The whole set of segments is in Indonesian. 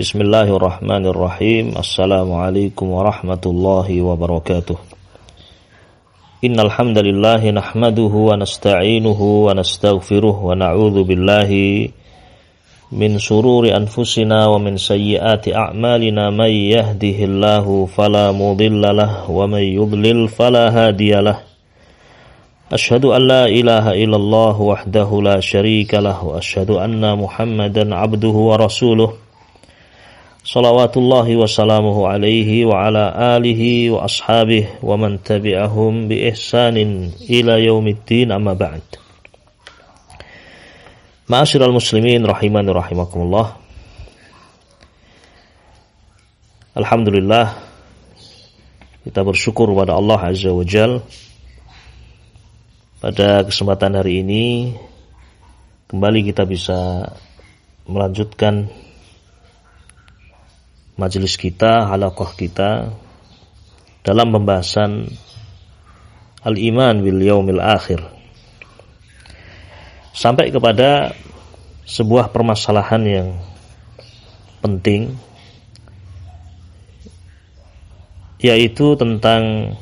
Bismillahirrahmanirrahim. Assalamualaikum warahmatullahi wabarakatuh. Innal hamdalillah nahmaduhu wa nasta'inuhu wa nastaghfiruh wa na'udzu billahi min shururi anfusina wa min sayyiati a'malina may yahdihillahu fala mudhillalah wa may yudlil fala hadiyalah. Ashhadu an la ilaha illallah wahdahu la syarika lah wa ashhadu anna Muhammadan abduhu wa rasuluh. Salawatullahi wassalamuhu alaihi wa ala alihi wa ashabih wa man tabi'ahum bi ihsanin ila yaumiddin amma ba'd. Ma'asyiral muslimin rahimani rahimakumullah. Alhamdulillah kita bersyukur kepada Allah Azza wa Jal pada kesempatan hari ini kembali kita bisa melanjutkan majelis kita, halaqah kita dalam pembahasan al-iman bil yaumil akhir. Sampai kepada sebuah permasalahan yang penting yaitu tentang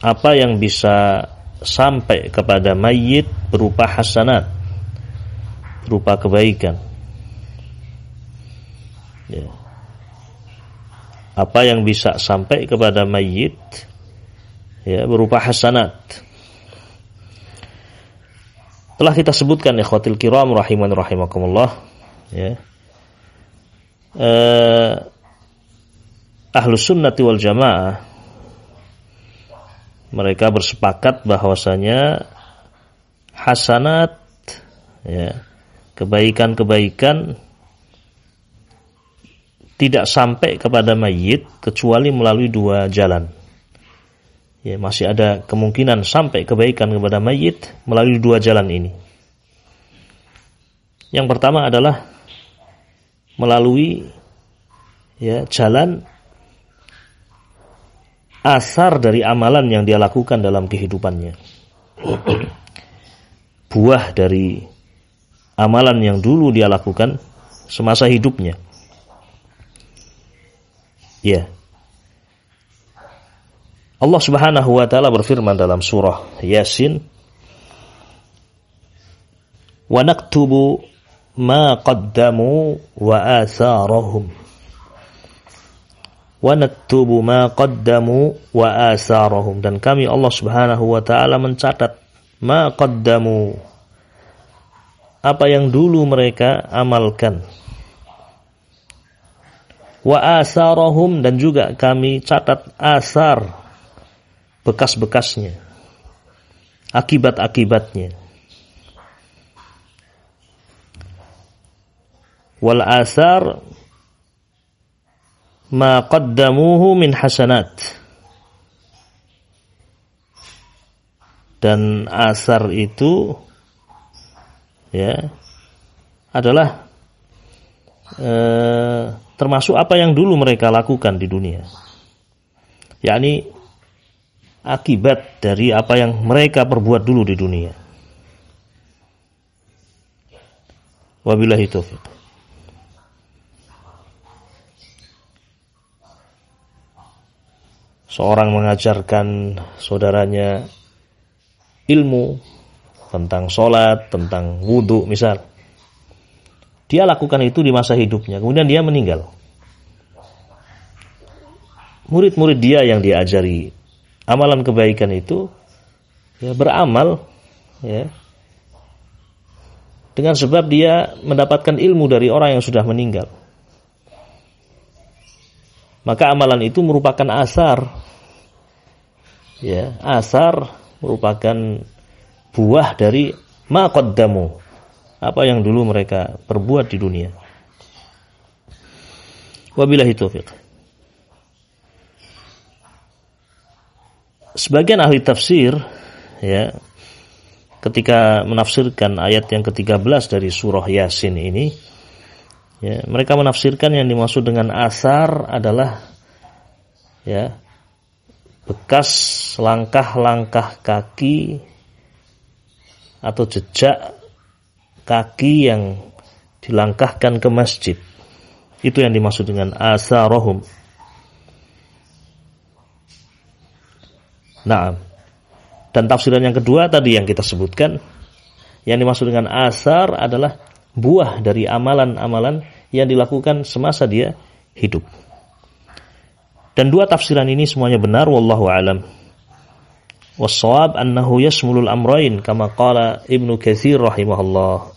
apa yang bisa sampai kepada mayit berupa hasanat berupa kebaikan ya. apa yang bisa sampai kepada mayit ya berupa hasanat telah kita sebutkan ikhwatil kiram rahiman rahimakumullah ya eh, ahlus sunnati wal jamaah mereka bersepakat bahwasanya hasanat ya kebaikan-kebaikan tidak sampai kepada mayit kecuali melalui dua jalan. Ya, masih ada kemungkinan sampai kebaikan kepada mayit melalui dua jalan ini. Yang pertama adalah melalui ya jalan asar dari amalan yang dia lakukan dalam kehidupannya. Buah dari amalan yang dulu dia lakukan semasa hidupnya. Ya. Allah Subhanahu wa taala berfirman dalam surah Yasin wa naktubu ma qaddamu wa atharahum. Wa naktubu ma qaddamu wa atharahum. Dan kami Allah Subhanahu wa taala mencatat ma qaddamu. Apa yang dulu mereka amalkan wa asarahum dan juga kami catat asar bekas-bekasnya akibat-akibatnya. Wal asar ma qaddamuhu min hasanat. Dan asar itu ya adalah eh, termasuk apa yang dulu mereka lakukan di dunia. yakni akibat dari apa yang mereka perbuat dulu di dunia. Wabillahi taufiq. Seorang mengajarkan saudaranya ilmu tentang sholat, tentang wudhu misal dia lakukan itu di masa hidupnya, kemudian dia meninggal. Murid-murid dia yang diajari amalan kebaikan itu ya, beramal ya, dengan sebab dia mendapatkan ilmu dari orang yang sudah meninggal. Maka amalan itu merupakan asar. Ya, asar merupakan buah dari maqaddamu apa yang dulu mereka perbuat di dunia. Wabillahi taufiq. Sebagian ahli tafsir ya ketika menafsirkan ayat yang ke-13 dari surah Yasin ini ya mereka menafsirkan yang dimaksud dengan asar adalah ya bekas langkah-langkah kaki atau jejak kaki yang dilangkahkan ke masjid. Itu yang dimaksud dengan asarohum. Nah, dan tafsiran yang kedua tadi yang kita sebutkan, yang dimaksud dengan asar adalah buah dari amalan-amalan yang dilakukan semasa dia hidup. Dan dua tafsiran ini semuanya benar wallahu alam. Wassawab annahu yasmulul amrain kama qala Ibnu Katsir rahimahullah.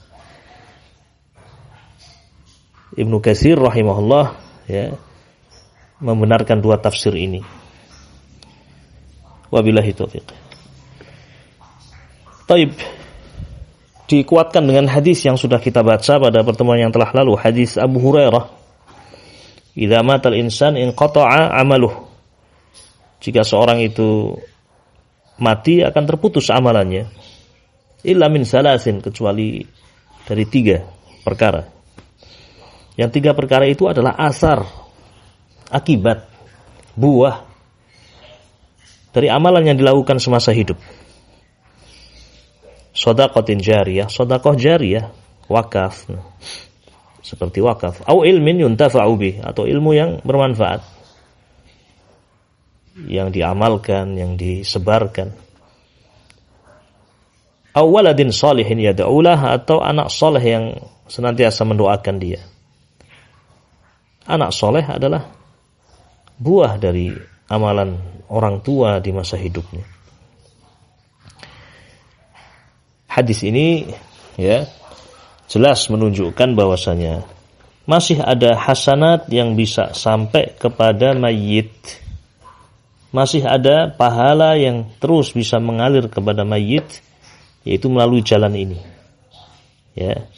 Ibnu Katsir rahimahullah ya membenarkan dua tafsir ini. Wabillahi taufiq. Taib dikuatkan dengan hadis yang sudah kita baca pada pertemuan yang telah lalu, hadis Abu Hurairah. Idza matal insan in qata'a amaluh. Jika seorang itu mati akan terputus amalannya. Illa min salasin kecuali dari tiga perkara. Yang tiga perkara itu adalah asar, akibat, buah dari amalan yang dilakukan semasa hidup. Sodakotin jariyah, sodakoh jariyah, wakaf. Seperti wakaf. Au ilmin yuntafa'u bih. Atau ilmu yang bermanfaat. Yang diamalkan, yang disebarkan. Au waladin salihin yada'ulah. Atau anak soleh yang senantiasa mendoakan dia. Anak soleh adalah buah dari amalan orang tua di masa hidupnya. Hadis ini ya jelas menunjukkan bahwasanya masih ada hasanat yang bisa sampai kepada mayit. Masih ada pahala yang terus bisa mengalir kepada mayit yaitu melalui jalan ini. Ya.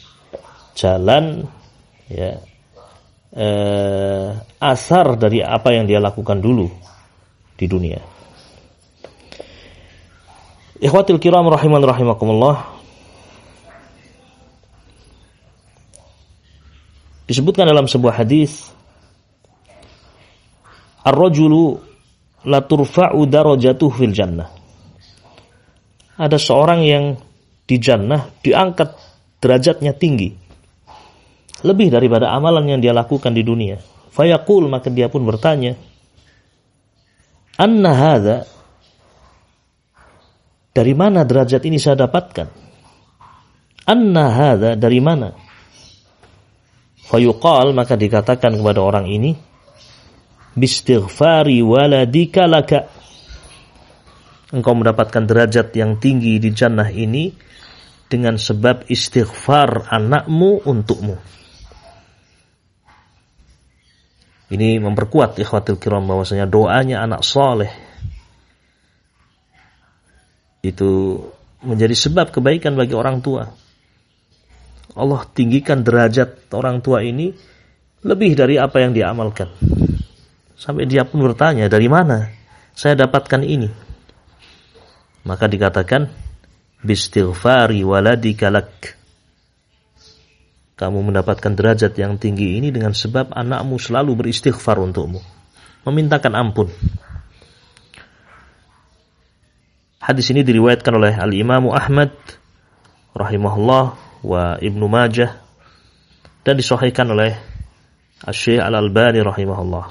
Jalan ya eh, asar dari apa yang dia lakukan dulu di dunia. Ikhwatil kiram rahiman rahimakumullah. Disebutkan dalam sebuah hadis Ar-rajulu la turfa'u darajatuhu fil jannah. Ada seorang yang di jannah diangkat derajatnya tinggi lebih daripada amalan yang dia lakukan di dunia. Fayaqul maka dia pun bertanya, "Anna hadza?" Dari mana derajat ini saya dapatkan? Anna hadza dari mana? Fayuqal maka dikatakan kepada orang ini, "Bistighfari waladika laka." Engkau mendapatkan derajat yang tinggi di jannah ini dengan sebab istighfar anakmu untukmu. Ini memperkuat ikhwatul kiram bahwasanya doanya anak soleh itu menjadi sebab kebaikan bagi orang tua. Allah tinggikan derajat orang tua ini lebih dari apa yang dia amalkan. Sampai dia pun bertanya, dari mana saya dapatkan ini? Maka dikatakan, bistighfari waladika lak kamu mendapatkan derajat yang tinggi ini dengan sebab anakmu selalu beristighfar untukmu. Memintakan ampun. Hadis ini diriwayatkan oleh Al-Imam Ahmad rahimahullah wa Ibnu Majah dan disahihkan oleh Asy-Syaikh Al-Albani rahimahullah.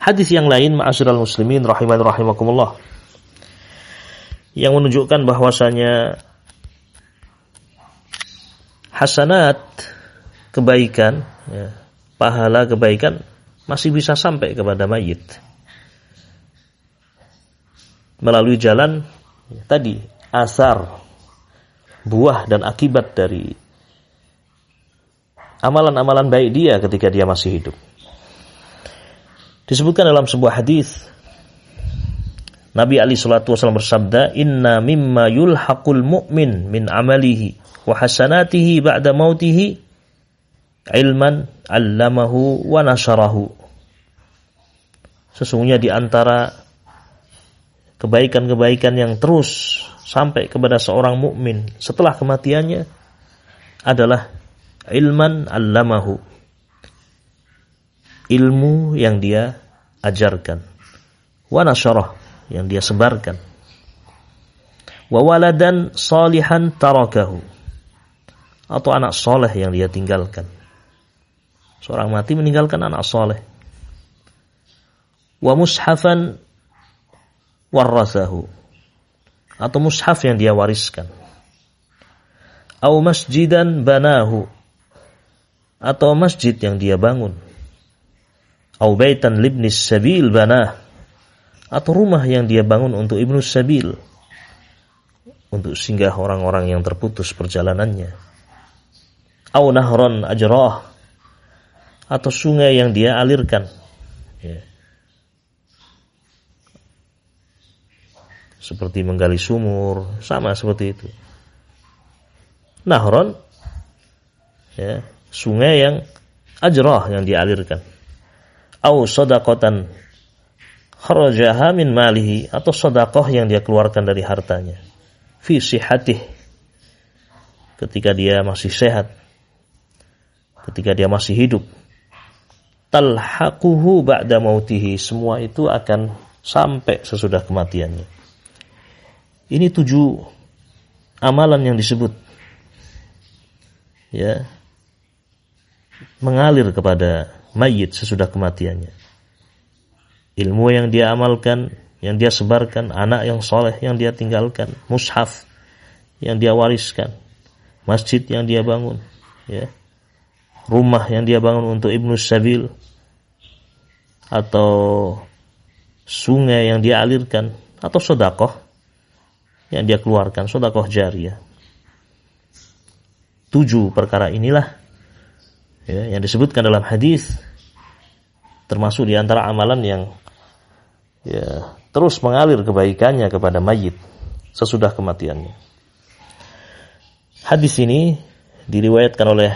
Hadis yang lain ma'asyiral muslimin rahiman rahimakumullah yang menunjukkan bahwasanya hasanat kebaikan, ya, pahala kebaikan masih bisa sampai kepada mayit melalui jalan ya, tadi asar buah dan akibat dari amalan-amalan baik dia ketika dia masih hidup. Disebutkan dalam sebuah hadis Nabi Ali Shallallahu Wasallam bersabda, Inna mimma yulhaqul mu'min min amalihi wa hasanatihi ba'da mautihi ilman allamahu wa. Sesungguhnya di antara kebaikan-kebaikan yang terus sampai kepada seorang mukmin setelah kematiannya adalah ilman allamahu. Ilmu yang dia ajarkan. Wa nasarah yang dia sebarkan. Wa waladan salihan tarakahu atau anak soleh yang dia tinggalkan. Seorang mati meninggalkan anak soleh. Wa mushafan warrasahu. Atau mushaf yang dia wariskan. Au masjidan banahu. Atau masjid yang dia bangun. Au baitan libnis sabil banah. Atau rumah yang dia bangun untuk ibnu sabil. Untuk singgah orang-orang yang terputus perjalanannya au nahron ajrah. Atau sungai yang dia alirkan. Ya. seperti menggali sumur. Sama seperti itu. Nahron ya. Sungai yang ajrah yang dialirkan au sadaqatan kharajaha min malihi. Atau sedekah yang dia keluarkan dari hartanya. Fi sihatih. Ketika dia masih sehat ketika dia masih hidup. Talhaquhu ba'da mautihi. Semua itu akan sampai sesudah kematiannya. Ini tujuh amalan yang disebut. Ya. Mengalir kepada mayit sesudah kematiannya. Ilmu yang dia amalkan, yang dia sebarkan, anak yang soleh yang dia tinggalkan, mushaf yang dia wariskan, masjid yang dia bangun, ya rumah yang dia bangun untuk Ibnu Sabil atau sungai yang dia alirkan atau sodakoh yang dia keluarkan sodakoh jariah. Tujuh perkara inilah ya, yang disebutkan dalam hadis termasuk di antara amalan yang ya, terus mengalir kebaikannya kepada mayit sesudah kematiannya. Hadis ini diriwayatkan oleh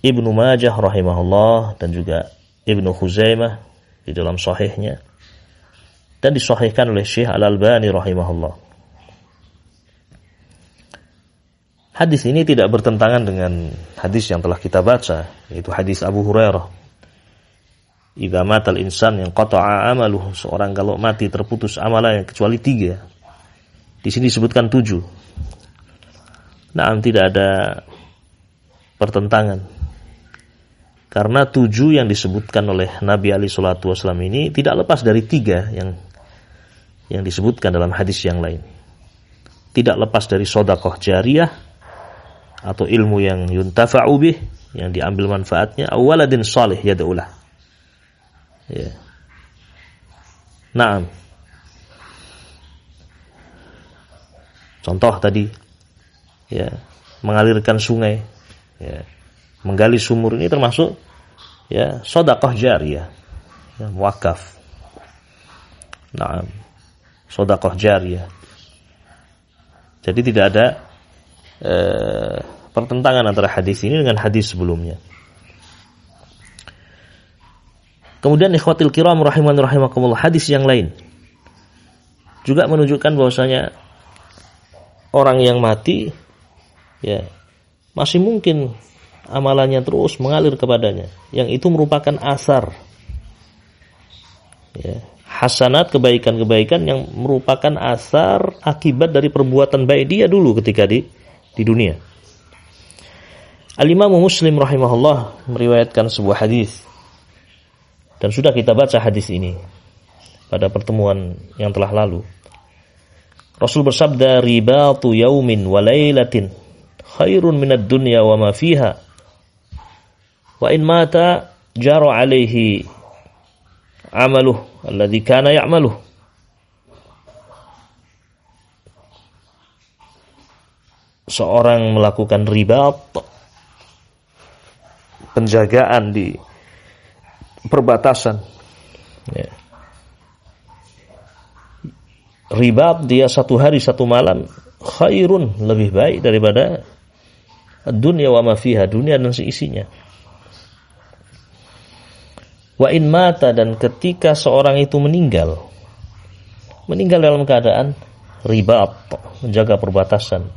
Ibnu Majah rahimahullah dan juga Ibnu Khuzaimah di dalam sahihnya dan disahihkan oleh Syekh Al-Albani rahimahullah. Hadis ini tidak bertentangan dengan hadis yang telah kita baca, yaitu hadis Abu Hurairah. Idza matal insan yang qata'a amaluhu, seorang kalau mati terputus amalannya kecuali tiga. Di sini disebutkan tujuh. Nah, tidak ada pertentangan karena tujuh yang disebutkan oleh Nabi Ali Shallallahu Wasallam ini tidak lepas dari tiga yang yang disebutkan dalam hadis yang lain. Tidak lepas dari sodakoh jariah atau ilmu yang yuntafa'u bih yang diambil manfaatnya awaladin salih yada'ulah. Ya. Naam. Contoh tadi ya, mengalirkan sungai ya menggali sumur ini termasuk ya sodakoh jariyah ya, wakaf nah sodakoh jariyah. Jadi tidak ada eh, pertentangan antara hadis ini dengan hadis sebelumnya. Kemudian ikhwatil kiram rahiman rahimakumullah hadis yang lain. Juga menunjukkan bahwasanya orang yang mati ya masih mungkin amalannya terus mengalir kepadanya. Yang itu merupakan asar. Ya, hasanat kebaikan-kebaikan yang merupakan asar akibat dari perbuatan baik dia dulu ketika di di dunia. Al-Imam Muslim rahimahullah meriwayatkan sebuah hadis dan sudah kita baca hadis ini pada pertemuan yang telah lalu. Rasul bersabda ribatu yaumin wa lailatin khairun minad dunya wa ma fiha wa in mata jaro alaihi amaluh alladhi kana ya'maluh. Seorang melakukan ribat penjagaan di perbatasan. Ya. dia satu hari satu malam khairun lebih baik daripada dunia wa ma dunia dan seisinya Wa in mata dan ketika seorang itu meninggal meninggal dalam keadaan ribat, menjaga perbatasan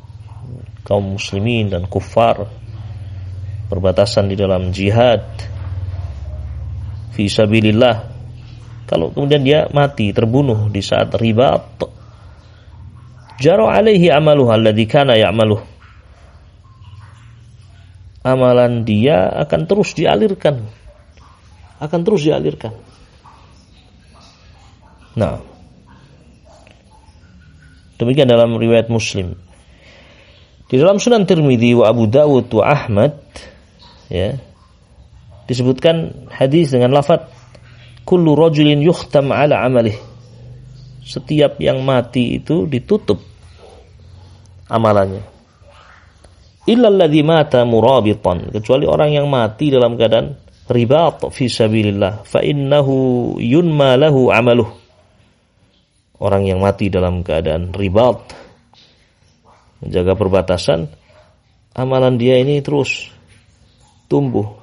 kaum muslimin dan kufar, perbatasan di dalam jihad fi sabilillah. Kalau kemudian dia mati terbunuh di saat ribat, jaro alaihi amaluh alladhi kana ya'maluh. amalan dia akan terus dialirkan. Akan terus dialirkan. Nah. Demikian dalam riwayat Muslim. Di dalam Sunan Tirmidzi wa Abu Dawud wa Ahmad ya disebutkan hadis dengan lafaz kullu rajulin yukhtam ala amalih. Setiap yang mati itu ditutup amalannya. Illa mata murabitan, kecuali orang yang mati dalam keadaan ribat fi sabilillah fa innahu yunma lahu amaluh. Orang yang mati dalam keadaan ribat menjaga perbatasan, amalan dia ini terus tumbuh,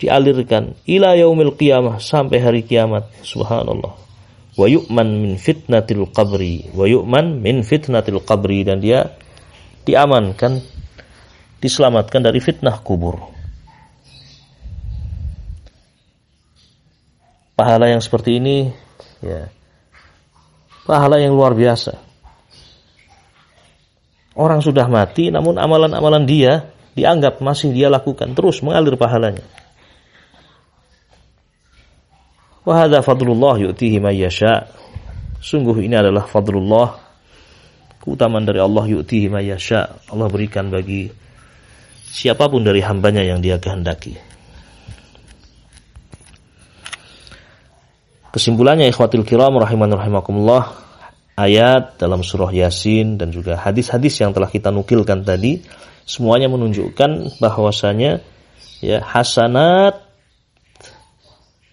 dialirkan ila yaumil qiyamah sampai hari kiamat. Subhanallah. Wa yu'man min fitnatil qabri, wa yu'man min fitnatil qabri dan dia diamankan, diselamatkan dari fitnah kubur. Pahala yang seperti ini ya pahala yang luar biasa Orang sudah mati namun amalan-amalan dia dianggap masih dia lakukan terus mengalir pahalanya. Wa hadza fadlullah yu'tihi may yasha. Sungguh ini adalah fadlullah keutamaan dari Allah yu'tihi may yasha. Allah berikan bagi siapa pun dari hambanya yang dia kehendaki. Kesimpulannya ikhwatul kiram rahiman rahimakumullah ayat dalam surah Yasin dan juga hadis-hadis yang telah kita nukilkan tadi semuanya menunjukkan bahwasanya ya hasanat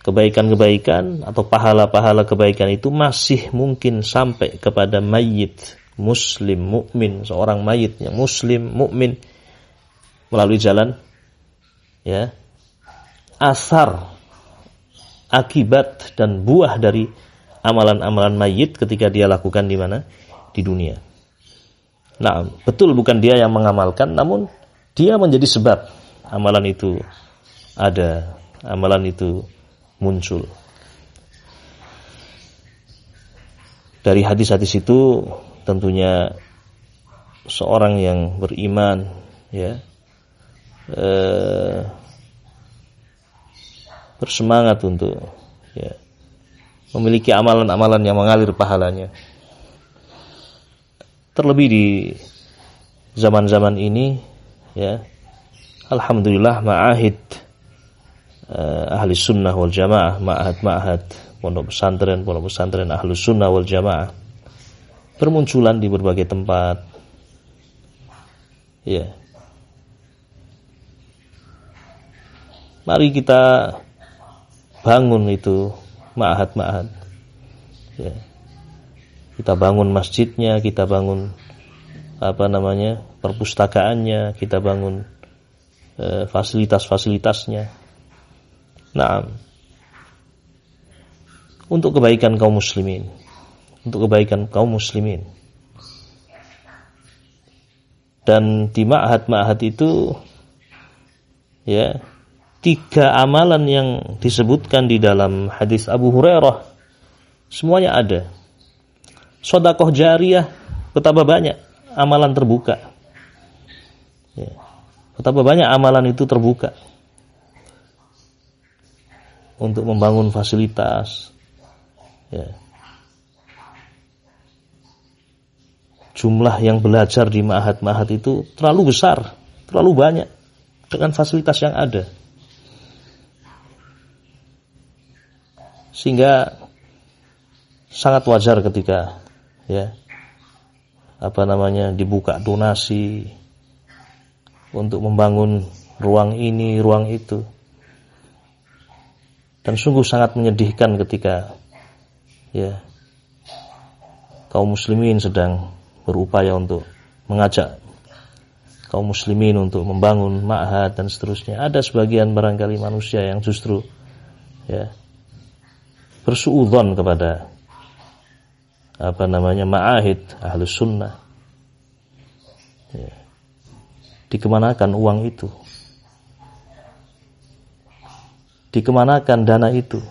kebaikan-kebaikan atau pahala-pahala kebaikan itu masih mungkin sampai kepada mayit muslim mukmin seorang mayit yang muslim mukmin melalui jalan ya asar akibat dan buah dari amalan-amalan mayit ketika dia lakukan di mana? Di dunia. Nah, betul bukan dia yang mengamalkan, namun dia menjadi sebab amalan itu ada, amalan itu muncul. Dari hadis-hadis itu tentunya seorang yang beriman ya eh, bersemangat untuk ya memiliki amalan-amalan yang mengalir pahalanya. Terlebih di zaman-zaman ini ya alhamdulillah ma'ahid uh, ahli sunnah wal jamaah ma'ahad-ma'ahad pondok pesantren pondok pesantren ahli sunnah wal jamaah bermunculan di berbagai tempat ya mari kita bangun itu ma'had-ma'had. Ya. Kita bangun masjidnya, kita bangun apa namanya perpustakaannya, kita bangun e, fasilitas-fasilitasnya. Nah, untuk kebaikan kaum muslimin, untuk kebaikan kaum muslimin. Dan di ma'had-ma'had itu ya tiga amalan yang disebutkan di dalam hadis Abu Hurairah semuanya ada. Sodakoh jariah betapa banyak amalan terbuka. Ya. Betapa banyak amalan itu terbuka untuk membangun fasilitas. Ya. Jumlah yang belajar di mahat-mahat itu terlalu besar, terlalu banyak dengan fasilitas yang ada. Sehingga sangat wajar ketika ya apa namanya dibuka donasi untuk membangun ruang ini, ruang itu. Dan sungguh sangat menyedihkan ketika ya kaum muslimin sedang berupaya untuk mengajak kaum muslimin untuk membangun ma'had dan seterusnya. Ada sebagian barangkali manusia yang justru ya bersuudzon kepada apa namanya ma'ahid ahlus sunnah ya. dikemanakan uang itu dikemanakan dana itu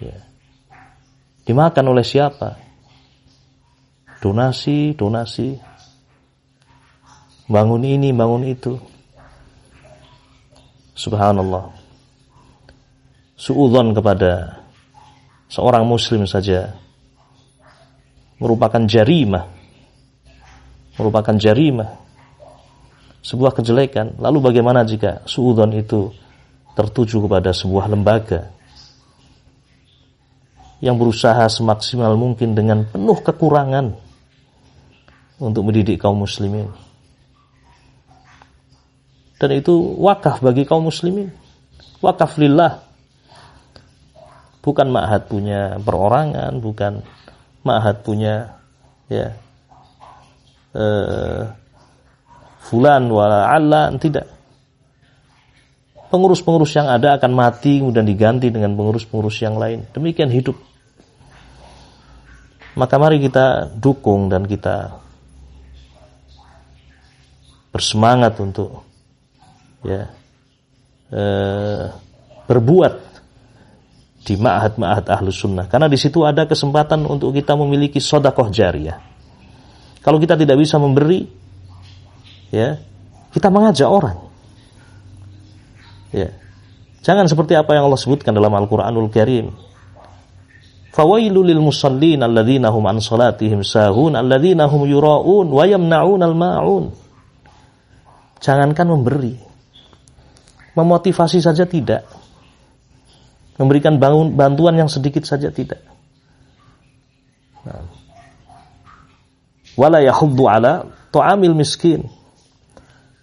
ya. dimakan oleh siapa donasi donasi bangun ini, bangun itu. Subhanallah. Suudzon kepada seorang muslim saja merupakan jarimah. Merupakan jarimah. Sebuah kejelekan. Lalu bagaimana jika suudzon itu tertuju kepada sebuah lembaga yang berusaha semaksimal mungkin dengan penuh kekurangan untuk mendidik kaum muslimin. Dan itu wakaf bagi kaum muslimin. Wakaf lillah. Bukan ma'had punya perorangan, bukan ma'had punya ya eh, fulan wala alan, tidak. Pengurus-pengurus yang ada akan mati kemudian diganti dengan pengurus-pengurus yang lain. Demikian hidup. Maka mari kita dukung dan kita bersemangat untuk ya eh, berbuat di ma'had-ma'had ahlu sunnah. Karena di situ ada kesempatan untuk kita memiliki sodakoh jariah kalau kita tidak bisa memberi ya kita mengajak orang. Ya. Jangan seperti apa yang Allah sebutkan dalam Al-Qur'anul Karim. Fawailu lil musallin alladzina hum an salatihim sahun alladzina hum yura'un wa yamna'un al-ma'un. Jangankan memberi, memotivasi saja tidak. Memberikan bantuan yang sedikit saja tidak. Wala yahuddu ala tu'amil miskin.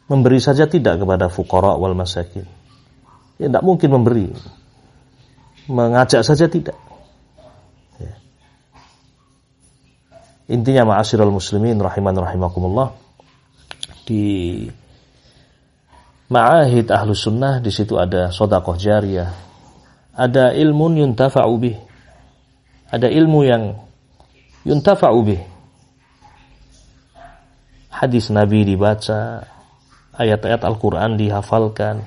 Memberi saja tidak kepada fukara wal masakin. Ya tidak mungkin memberi. Mengajak saja tidak. Ya. Intinya ma'asyiral muslimin rahiman rahimakumullah di Ma'ahid ahlu sunnah di situ ada sodakoh jariah, ada ilmu yuntafa'u bih, ada ilmu yang yuntafa'u bih. Hadis Nabi dibaca, ayat-ayat Al-Quran dihafalkan,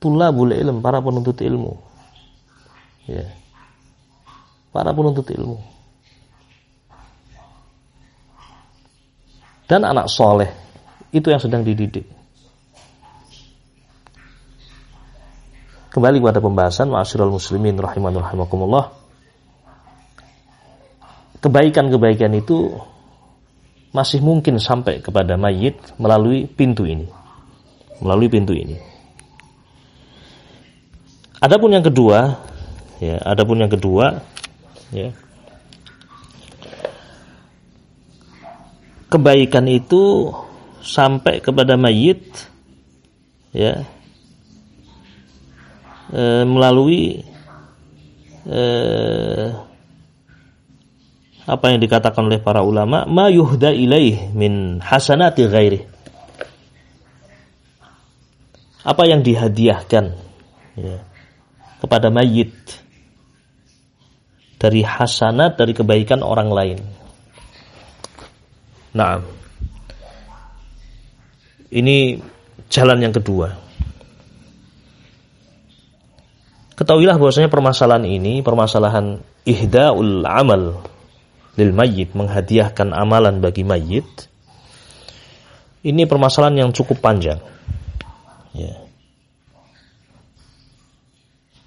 tulabul ilm, para penuntut ilmu. Ya. Para penuntut ilmu. Dan anak soleh, itu yang sedang dididik. Kembali pada pembahasan ma'asyiral muslimin rahiman rahimakumullah. Kebaikan-kebaikan itu masih mungkin sampai kepada mayit melalui pintu ini. Melalui pintu ini. Adapun yang kedua, ya, adapun yang kedua, ya. Kebaikan itu sampai kepada mayit ya e, melalui e, apa yang dikatakan oleh para ulama ma yuhda ilaih min hasanati ghairi apa yang dihadiahkan ya, kepada mayit dari hasanat dari kebaikan orang lain. Nah, ini jalan yang kedua. Ketahuilah bahwasanya permasalahan ini, permasalahan ihdaul amal lil mayyit, menghadiahkan amalan bagi mayit. Ini permasalahan yang cukup panjang. Ya.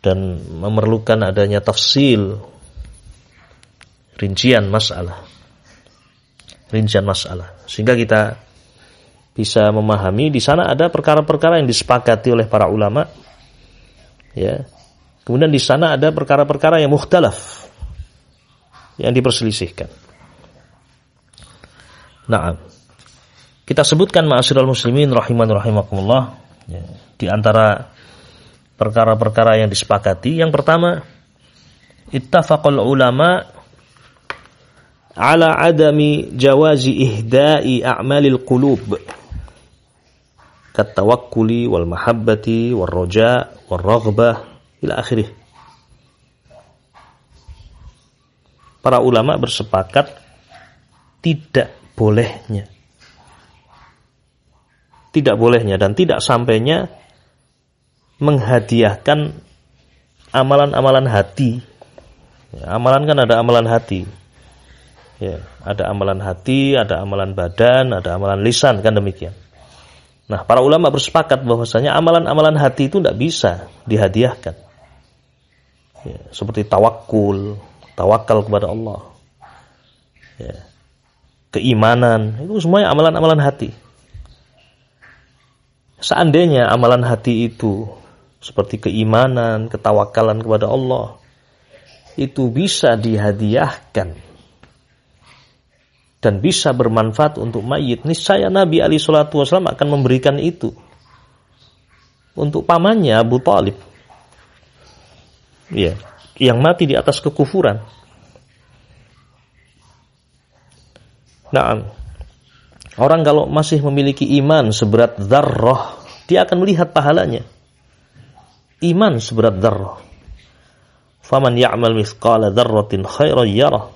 Dan memerlukan adanya tafsil rincian masalah. Rincian masalah. Sehingga kita bisa memahami di sana ada perkara-perkara yang disepakati oleh para ulama ya Kemudian di sana ada perkara-perkara yang mukhtalaf yang diperselisihkan. Nah, kita sebutkan ma'asyiral muslimin rahiman rahimakumullah ya, di antara perkara-perkara yang disepakati. Yang pertama, ittafaqal ulama ala adami jawazi ihda'i a'malil qulub katawakkuli wal mahabbati wal roja wal raghbah ila akhirih. Para ulama bersepakat tidak bolehnya tidak bolehnya dan tidak sampainya menghadiahkan amalan-amalan hati. Ya, amalan kan ada amalan hati. Ya, ada amalan hati, ada amalan badan, ada amalan lisan kan demikian. Nah, para ulama bersepakat bahwasanya amalan-amalan hati itu tidak bisa dihadiahkan. Ya, seperti tawakul, tawakal kepada Allah. Ya, keimanan, itu semuanya amalan-amalan hati. Seandainya amalan hati itu seperti keimanan, ketawakalan kepada Allah, itu bisa dihadiahkan dan bisa bermanfaat untuk mayit, niscaya Nabi Ali Shallallahu Wasallam akan memberikan itu untuk pamannya Abu Talib, ya, yang mati di atas kekufuran. Nah, orang kalau masih memiliki iman seberat darroh, dia akan melihat pahalanya. Iman seberat darroh. Faman ya'mal mithqala darratin khairan yarah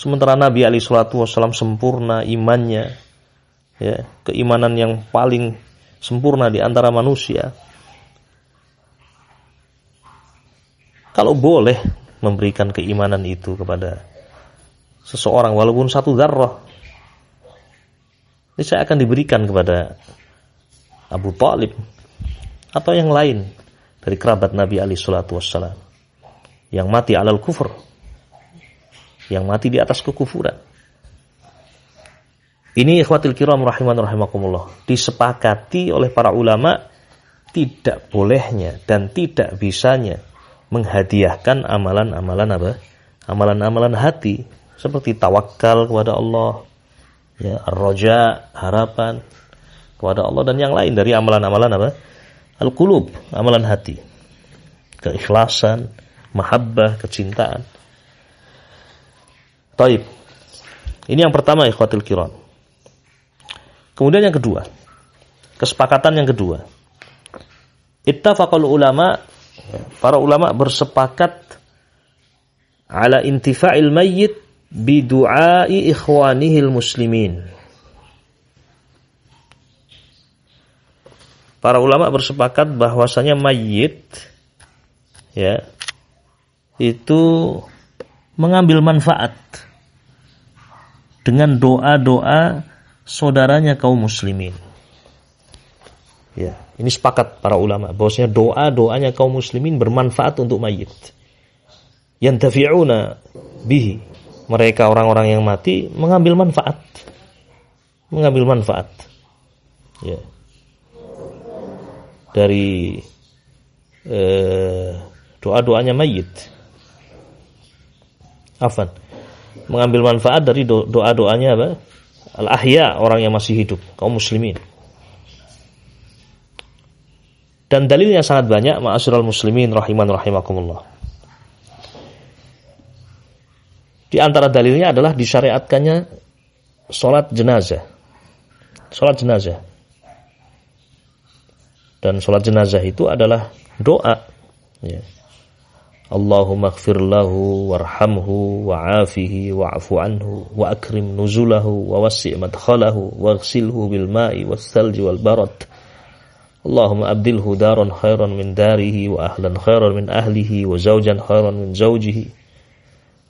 Sementara Nabi Ali Shallallahu Wasallam sempurna imannya, ya, keimanan yang paling sempurna di antara manusia. Kalau boleh memberikan keimanan itu kepada seseorang walaupun satu darah, ini saya akan diberikan kepada Abu Talib atau yang lain dari kerabat Nabi Ali Shallallahu Wasallam yang mati alal kufur yang mati di atas kekufuran. Ini ikhwatil kiram rahiman rahimakumullah. Disepakati oleh para ulama tidak bolehnya dan tidak bisanya menghadiahkan amalan-amalan apa? Amalan-amalan hati seperti tawakal kepada Allah, ya, roja, harapan kepada Allah dan yang lain dari amalan-amalan apa? Al-qulub, amalan hati. Keikhlasan, mahabbah, kecintaan. Taib. Ini yang pertama ikhwatul kiram. Kemudian yang kedua. Kesepakatan yang kedua. Ittafaqal ulama para ulama bersepakat ala intifa'il mayyit bi du'ai ikhwanihil muslimin. Para ulama bersepakat bahwasanya mayit ya itu mengambil manfaat dengan doa-doa saudaranya kaum muslimin. Ya, ini sepakat para ulama bahwasanya doa-doanya kaum muslimin bermanfaat untuk mayit. Yantafi'una bihi. Mereka orang-orang yang mati mengambil manfaat. Mengambil manfaat. Ya. Dari eh, doa-doanya mayit. Afan mengambil manfaat dari doa-doanya apa? Al-ahya, orang yang masih hidup, kaum muslimin. Dan dalilnya sangat banyak, ma'asyiral muslimin rahiman rahimakumullah. Di antara dalilnya adalah disyariatkannya sholat jenazah. Sholat jenazah. Dan sholat jenazah itu adalah doa. Ya Allahumma ighfir lahu warhamhu wa'afihi wa'fu anhu wa akrim nuzulahu wa wassi' madkhalahu waghsilhu bil ma'i was thalji wal barad Allahumma abdilhu daran khairan min darihi wa ahlan khairan min ahlihi wa zawjan khairan min zawjihi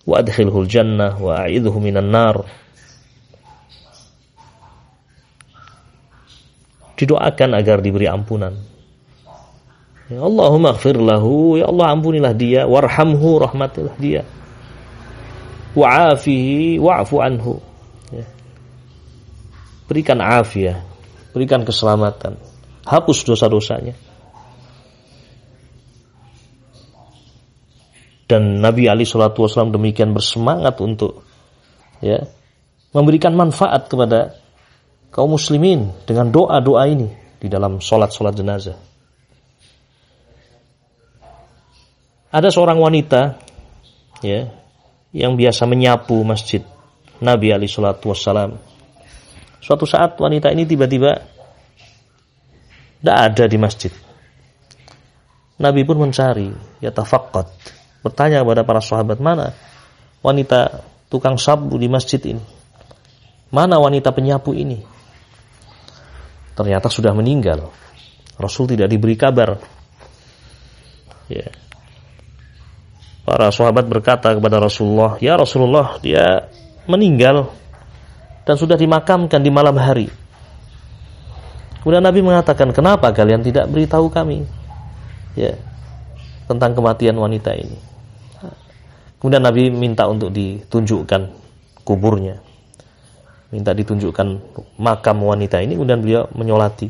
wa adkhilhu jannah wa a'idhu minan nar Didoakan agar diberi ampunan Ya Allahumma gfir lahu, ya Allah ampunilah dia, warhamhu, rahmatilah dia. Wa'afihi, wa'fu anhu. Ya. Berikan afiah, berikan keselamatan, hapus dosa-dosanya. Dan Nabi Ali Shallallahu Wasallam demikian bersemangat untuk ya memberikan manfaat kepada kaum muslimin dengan doa-doa ini di dalam sholat-sholat jenazah. Ada seorang wanita ya yang biasa menyapu masjid Nabi Ali Shallallahu Wasallam. Suatu saat wanita ini tiba-tiba tidak ada di masjid. Nabi pun mencari, ya tafakat, bertanya kepada para sahabat mana wanita tukang sapu di masjid ini, mana wanita penyapu ini. Ternyata sudah meninggal. Rasul tidak diberi kabar. Ya, Para sahabat berkata kepada Rasulullah, "Ya Rasulullah, dia meninggal. dan sudah dimakamkan di malam hari. Kemudian Nabi mengatakan, "Kenapa kalian tidak beritahu kami?" Ya. Tentang kematian wanita ini. Kemudian Nabi minta untuk ditunjukkan kuburnya. Minta ditunjukkan makam wanita ini kemudian beliau menyolati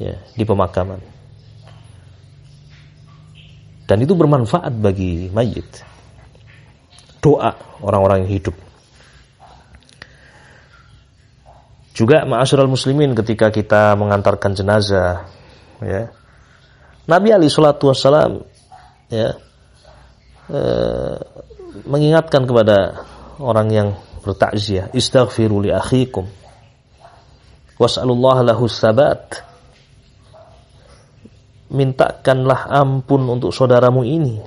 ya, di pemakaman. Dan itu bermanfaat bagi mayit. Doa orang-orang yang hidup. Juga ma'asyiral muslimin ketika kita mengantarkan jenazah ya. Nabi Ali salatu wassalam ya eh, mengingatkan kepada orang yang bertakziah istaghfiru li akhikum was'alullah lahu sabat mintakanlah ampun untuk saudaramu ini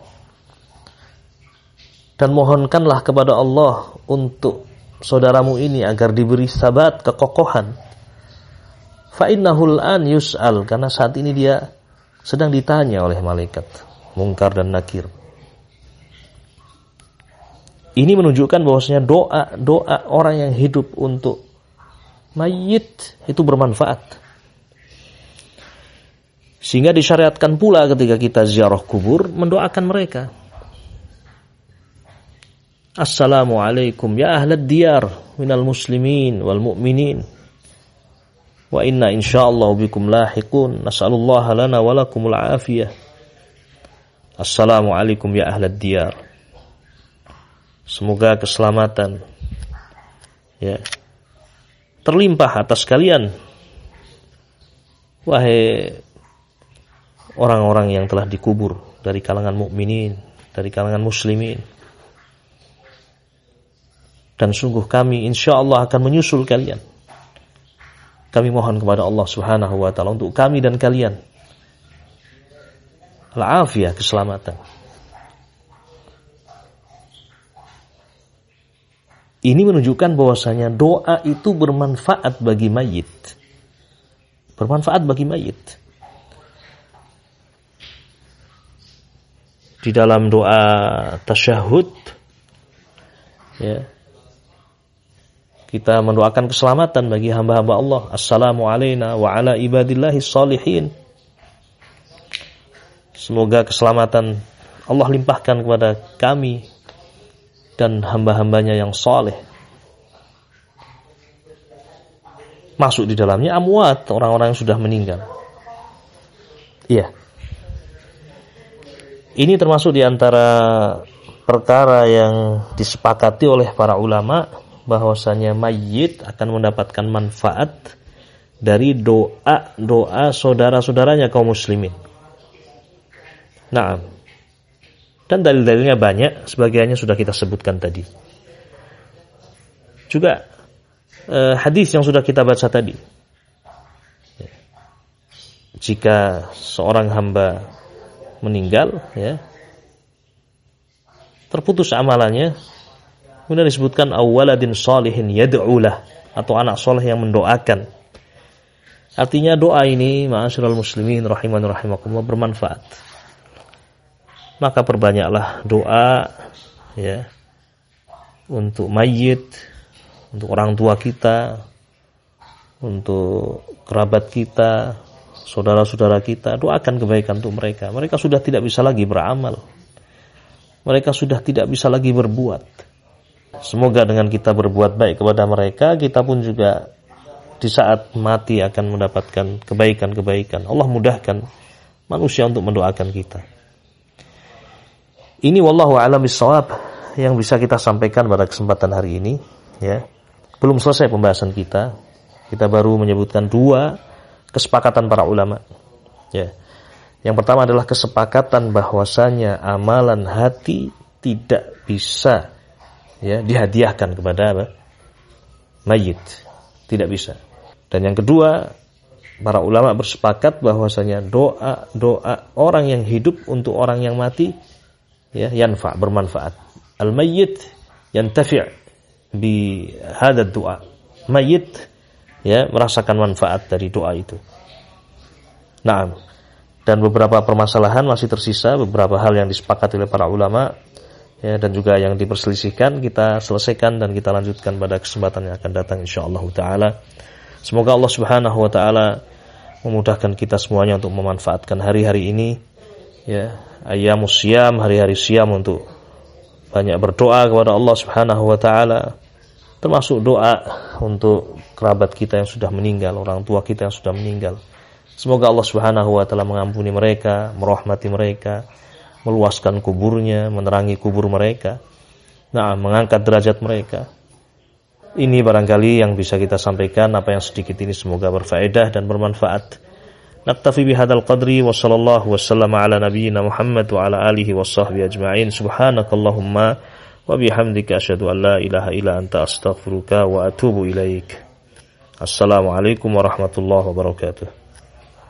dan mohonkanlah kepada Allah untuk saudaramu ini agar diberi sabat kekokohan. Fa innahul an yus'al karena saat ini dia sedang ditanya oleh malaikat mungkar dan nakir. Ini menunjukkan bahwasanya doa doa orang yang hidup untuk mayit itu bermanfaat. Sehingga disyariatkan pula ketika kita ziarah kubur mendoakan mereka. Assalamualaikum ya ahlad diyar minal muslimin wal mu'minin. Wa inna insyaallah bikum lahiqun nas'alullaha lana wa lakumul afiyah. Assalamualaikum ya ahlad diyar. Semoga keselamatan ya. Terlimpah atas kalian. Wahai orang-orang yang telah dikubur dari kalangan mukminin dari kalangan muslimin dan sungguh kami insya Allah akan menyusul kalian. Kami mohon kepada Allah Subhanahu wa taala untuk kami dan kalian al-afiyah keselamatan. Ini menunjukkan bahwasanya doa itu bermanfaat bagi mayit. Bermanfaat bagi mayit. Di dalam doa tasyahud ya, kita mendoakan keselamatan bagi hamba-hamba Allah. Assalamu alayna wa ala ibadillahi salihin. Semoga keselamatan Allah limpahkan kepada kami dan hamba-hambanya yang soleh. Masuk di dalamnya amwat, orang-orang yang sudah meninggal. Iya. Ini termasuk di antara perkara yang disepakati oleh para ulama bahwasanya mayit akan mendapatkan manfaat dari doa-doa saudara-saudaranya kaum muslimin. Nah, dan dalil-dalilnya banyak, sebagiannya sudah kita sebutkan tadi. Juga eh, hadis yang sudah kita baca tadi. Jika seorang hamba meninggal, ya, terputus amalannya, Kemudian disebutkan awaladin salihin yad'ulah atau anak soleh yang mendoakan. Artinya doa ini ma'asyiral muslimin rahiman rahimakumullah bermanfaat. Maka perbanyaklah doa ya untuk mayit, untuk orang tua kita, untuk kerabat kita, saudara-saudara kita, doakan kebaikan untuk mereka. Mereka sudah tidak bisa lagi beramal. Mereka sudah tidak bisa lagi berbuat. Semoga dengan kita berbuat baik kepada mereka, kita pun juga di saat mati akan mendapatkan kebaikan-kebaikan. Allah mudahkan manusia untuk mendoakan kita. Ini wallahu a'lam bishawab yang bisa kita sampaikan pada kesempatan hari ini, ya. Belum selesai pembahasan kita. Kita baru menyebutkan dua kesepakatan para ulama. Ya. Yang pertama adalah kesepakatan bahwasanya amalan hati tidak bisa ya dihadiahkan kepada apa? mayit. Tidak bisa. Dan yang kedua, para ulama bersepakat bahwasanya doa doa orang yang hidup untuk orang yang mati ya yanfa bermanfaat. Al mayyit yantafi' bi hadha doa. Mayit ya merasakan manfaat dari doa itu. Nah, dan beberapa permasalahan masih tersisa, beberapa hal yang disepakati oleh para ulama ya dan juga yang diperselisihkan kita selesaikan dan kita lanjutkan pada kesempatan yang akan datang insyaallah taala. Semoga Allah Subhanahu wa taala memudahkan kita semuanya untuk memanfaatkan hari-hari ini ya ayamus siam hari-hari siam untuk banyak berdoa kepada Allah Subhanahu wa taala termasuk doa untuk kerabat kita yang sudah meninggal, orang tua kita yang sudah meninggal. Semoga Allah Subhanahu wa taala mengampuni mereka, merahmati mereka, meluaskan kuburnya, menerangi kubur mereka. Nah, mengangkat derajat mereka. Ini barangkali yang bisa kita sampaikan apa yang sedikit ini semoga berfaedah dan bermanfaat. Naktafi bihadzal qadri wa sallallahu wasallam ala nabiyyina Muhammad wa ala alihi wa sahbihi ajma'in. Subhanakallahumma wa bihamdika asyhadu an la ilaha illa anta astaghfiruka wa atubu ilaik. Assalamualaikum warahmatullahi wabarakatuh.